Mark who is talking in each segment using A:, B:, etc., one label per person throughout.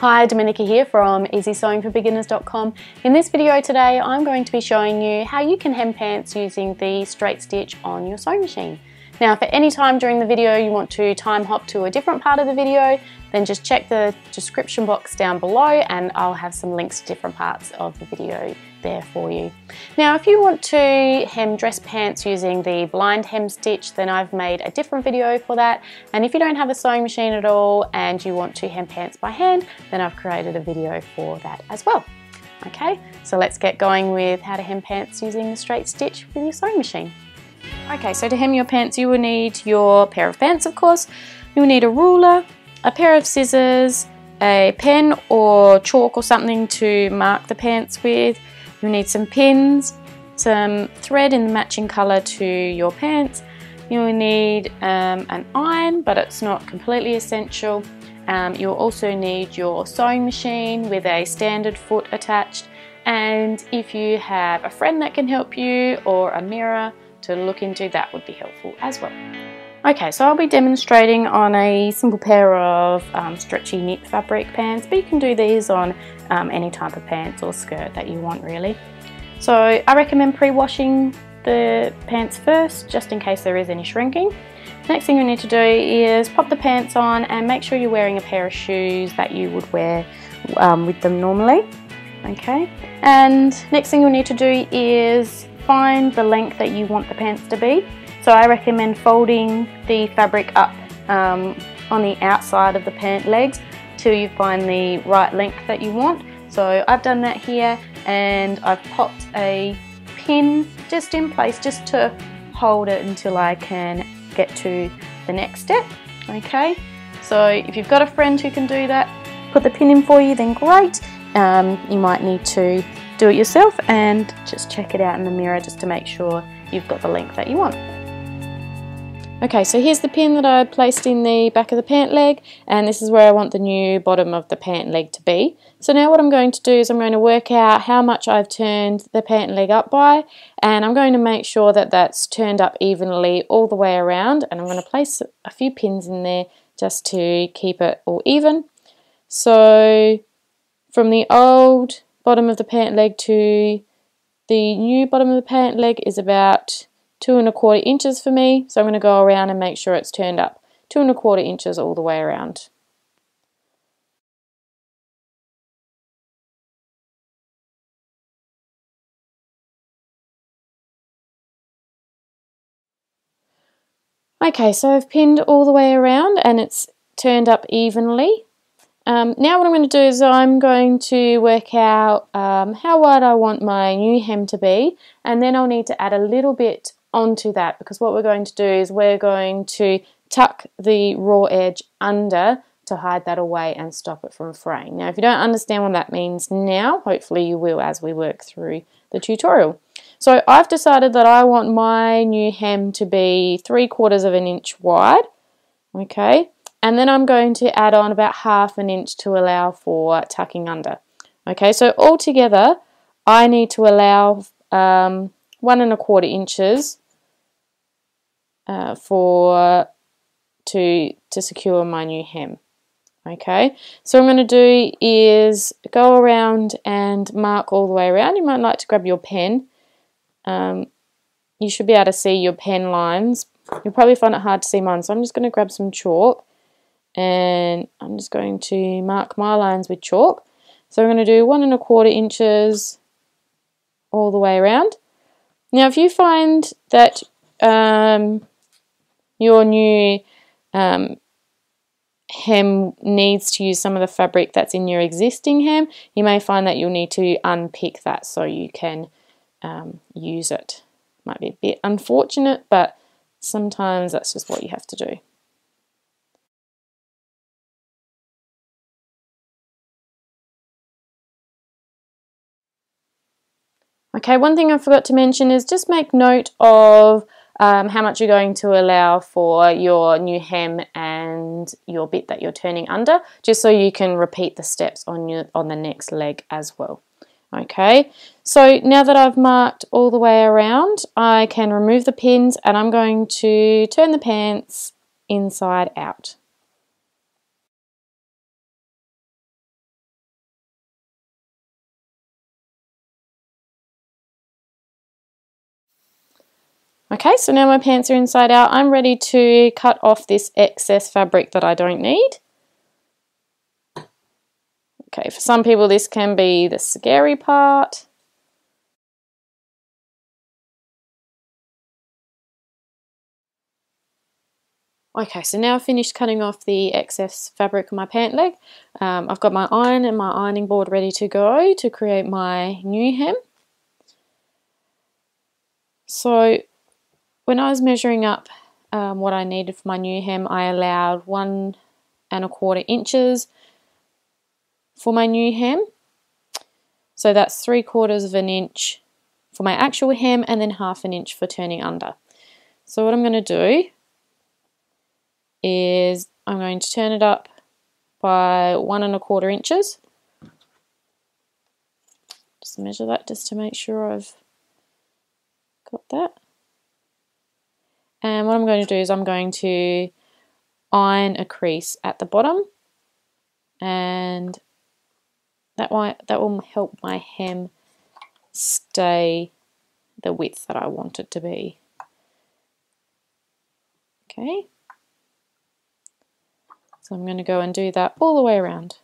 A: Hi, Dominica here from easysewingforbeginners.com. In this video today, I'm going to be showing you how you can hem pants using the straight stitch on your sewing machine. Now, if at any time during the video you want to time hop to a different part of the video, then just check the description box down below and I'll have some links to different parts of the video there for you. Now, if you want to hem dress pants using the blind hem stitch, then I've made a different video for that. And if you don't have a sewing machine at all and you want to hem pants by hand, then I've created a video for that as well. Okay, so let's get going with how to hem pants using the straight stitch with your sewing machine. Okay, so to hem your pants, you will need your pair of pants, of course. You'll need a ruler, a pair of scissors, a pen or chalk or something to mark the pants with. You'll need some pins, some thread in the matching colour to your pants. You'll need um, an iron, but it's not completely essential. Um, you'll also need your sewing machine with a standard foot attached. And if you have a friend that can help you or a mirror, to look into, that would be helpful as well. Okay, so I'll be demonstrating on a simple pair of um, stretchy knit fabric pants, but you can do these on um, any type of pants or skirt that you want really. So I recommend pre-washing the pants first, just in case there is any shrinking. Next thing you need to do is pop the pants on and make sure you're wearing a pair of shoes that you would wear um, with them normally. Okay, and next thing you'll need to do is find the length that you want the pants to be. So I recommend folding the fabric up um, on the outside of the pant legs till you find the right length that you want. So I've done that here and I've popped a pin just in place just to hold it until I can get to the next step. Okay, so if you've got a friend who can do that, put the pin in for you, then great. Um, you might need to do it yourself and just check it out in the mirror just to make sure you've got the length that you want. Okay, so here's the pin that I placed in the back of the pant leg and this is where I want the new bottom of the pant leg to be. So now what I'm going to do is I'm going to work out how much I've turned the pant leg up by and I'm going to make sure that that's turned up evenly all the way around and I'm going to place a few pins in there just to keep it all even. So from the old bottom of the pant leg to the new bottom of the pant leg is about two and a quarter inches for me. So I'm going to go around and make sure it's turned up two and a quarter inches all the way around. Okay, so I've pinned all the way around and it's turned up evenly. Um, now what I'm going to do is I'm going to work out um, how wide I want my new hem to be and then I'll need to add a little bit onto that because what we're going to do is we're going to tuck the raw edge under to hide that away and stop it from fraying. Now if you don't understand what that means now, hopefully you will as we work through the tutorial. So I've decided that I want my new hem to be three quarters of an inch wide. Okay, and then I'm going to add on about half an inch to allow for tucking under. Okay, so altogether I need to allow um, one and a quarter inches uh, for to to secure my new hem. Okay, so what I'm going to do is go around and mark all the way around. You might like to grab your pen. Um, you should be able to see your pen lines. You'll probably find it hard to see mine, so I'm just going to grab some chalk and I'm just going to mark my lines with chalk. So I'm going to do one and a quarter inches all the way around. Now if you find that um, your new um, hem needs to use some of the fabric that's in your existing hem, you may find that you'll need to unpick that so you can um, use it. Might be a bit unfortunate, but sometimes that's just what you have to do. Okay, one thing I forgot to mention is just make note of um, how much you're going to allow for your new hem and your bit that you're turning under, just so you can repeat the steps on your on the next leg as well. Okay, so now that I've marked all the way around, I can remove the pins and I'm going to turn the pants inside out. Okay, so now my pants are inside out. I'm ready to cut off this excess fabric that I don't need. Okay, for some people this can be the scary part. Okay, so now I've finished cutting off the excess fabric on my pant leg. Um, I've got my iron and my ironing board ready to go to create my new hem. So when I was measuring up um, what I needed for my new hem, I allowed one and a quarter inches for my new hem. So that's three quarters of an inch for my actual hem and then half an inch for turning under. So what I'm going to do is I'm going to turn it up by one and a quarter inches. Just measure that just to make sure I've got that. And what I'm going to do is I'm going to iron a crease at the bottom and that that will help my hem stay the width that I want it to be. Okay. So I'm going to go and do that all the way around.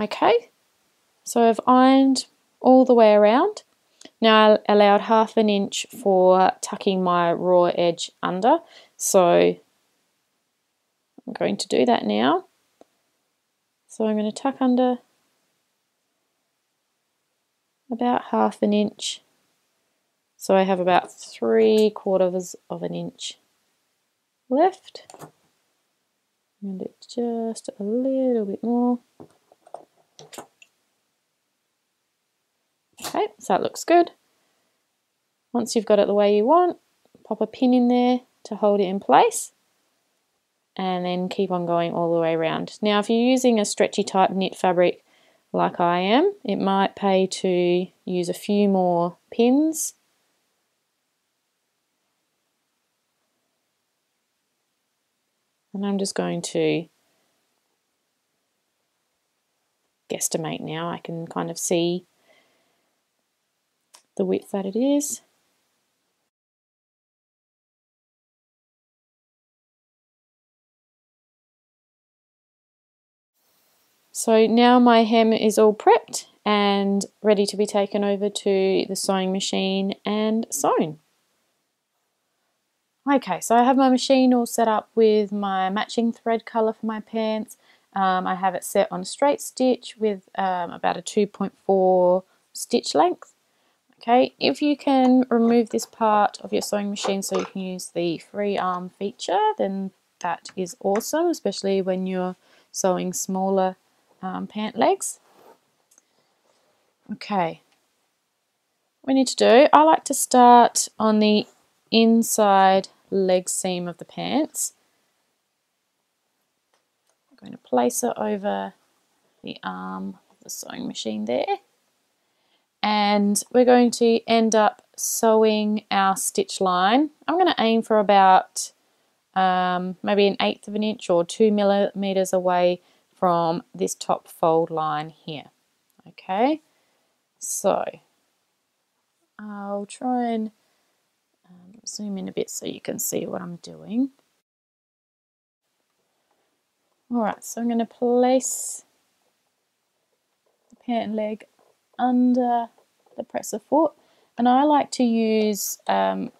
A: Okay, so I've ironed all the way around. Now I allowed half an inch for tucking my raw edge under, so I'm going to do that now. So I'm going to tuck under about half an inch. So I have about three quarters of an inch left. And it just a little bit more. Okay, so that looks good. Once you've got it the way you want, pop a pin in there to hold it in place and then keep on going all the way around. Now if you're using a stretchy type knit fabric like I am, it might pay to use a few more pins. And I'm just going to guesstimate now. I can kind of see the width that it is. So now my hem is all prepped and ready to be taken over to the sewing machine and sewn. Okay, so I have my machine all set up with my matching thread colour for my pants. Um, I have it set on a straight stitch with um, about a 2.4 stitch length. Okay, if you can remove this part of your sewing machine so you can use the free arm feature, then that is awesome, especially when you're sewing smaller um, pant legs. Okay, we need to do, I like to start on the inside leg seam of the pants. Going to place it over the arm of the sewing machine there. And we're going to end up sewing our stitch line. I'm going to aim for about um, maybe an eighth of an inch or two millimeters away from this top fold line here. Okay, so I'll try and um, zoom in a bit so you can see what I'm doing. Alright, so I'm going to place the pant leg under the presser foot and I like to use um,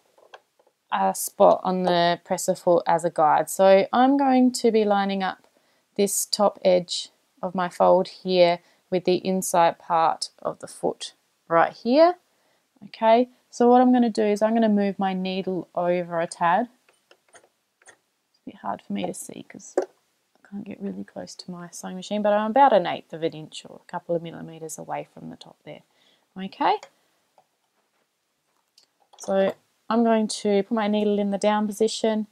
A: a spot on the presser foot as a guide. So I'm going to be lining up this top edge of my fold here with the inside part of the foot right here. Okay, so what I'm going to do is I'm going to move my needle over a tad. It's a bit hard for me to see because can't get really close to my sewing machine, but I'm about an eighth of an inch or a couple of millimeters away from the top there. Okay, so I'm going to put my needle in the down position,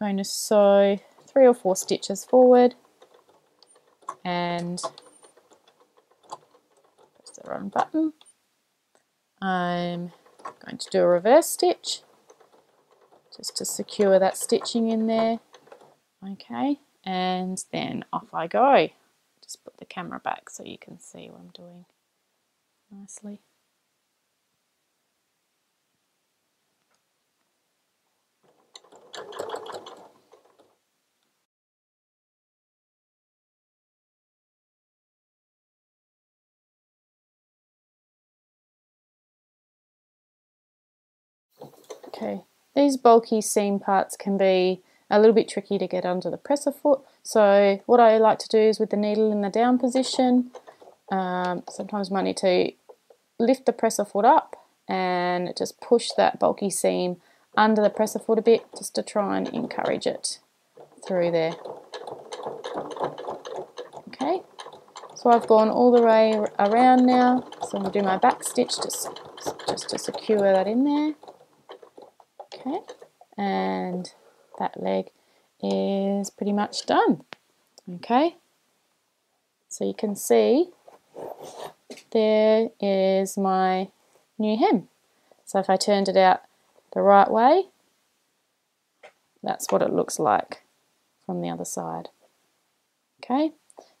A: I'm going to sew three or four stitches forward. And press the wrong button. I'm going to do a reverse stitch just to secure that stitching in there. Okay, and then off I go. Just put the camera back so you can see what I'm doing nicely. Okay, these bulky seam parts can be a little bit tricky to get under the presser foot. So what I like to do is with the needle in the down position, um, sometimes might need to lift the presser foot up and just push that bulky seam under the presser foot a bit just to try and encourage it through there. Okay, so I've gone all the way around now. So I'm going to do my back stitch just, just to secure that in there. Okay, and that leg is pretty much done. Okay, so you can see there is my new hem. So if I turned it out the right way, that's what it looks like from the other side. Okay,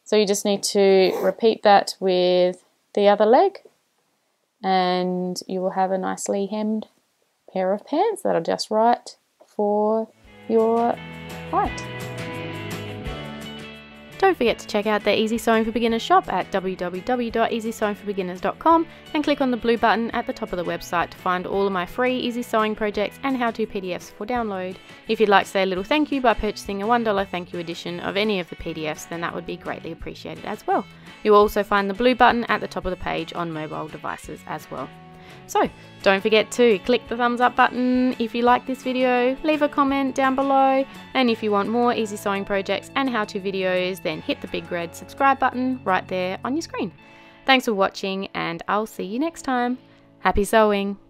A: so you just need to repeat that with the other leg and you will have a nicely hemmed pair of pants that are just right for your height. Don't forget to check out the Easy Sewing for Beginners shop at www.easysewingforbeginners.com and click on the blue button at the top of the website to find all of my free easy sewing projects and how-to PDFs for download. If you'd like to say a little thank you by purchasing a $1 thank you edition of any of the PDFs, then that would be greatly appreciated as well. You'll also find the blue button at the top of the page on mobile devices as well. So don't forget to click the thumbs up button if you like this video, leave a comment down below, and if you want more easy sewing projects and how-to videos, then hit the big red subscribe button right there on your screen. Thanks for watching and I'll see you next time. Happy sewing!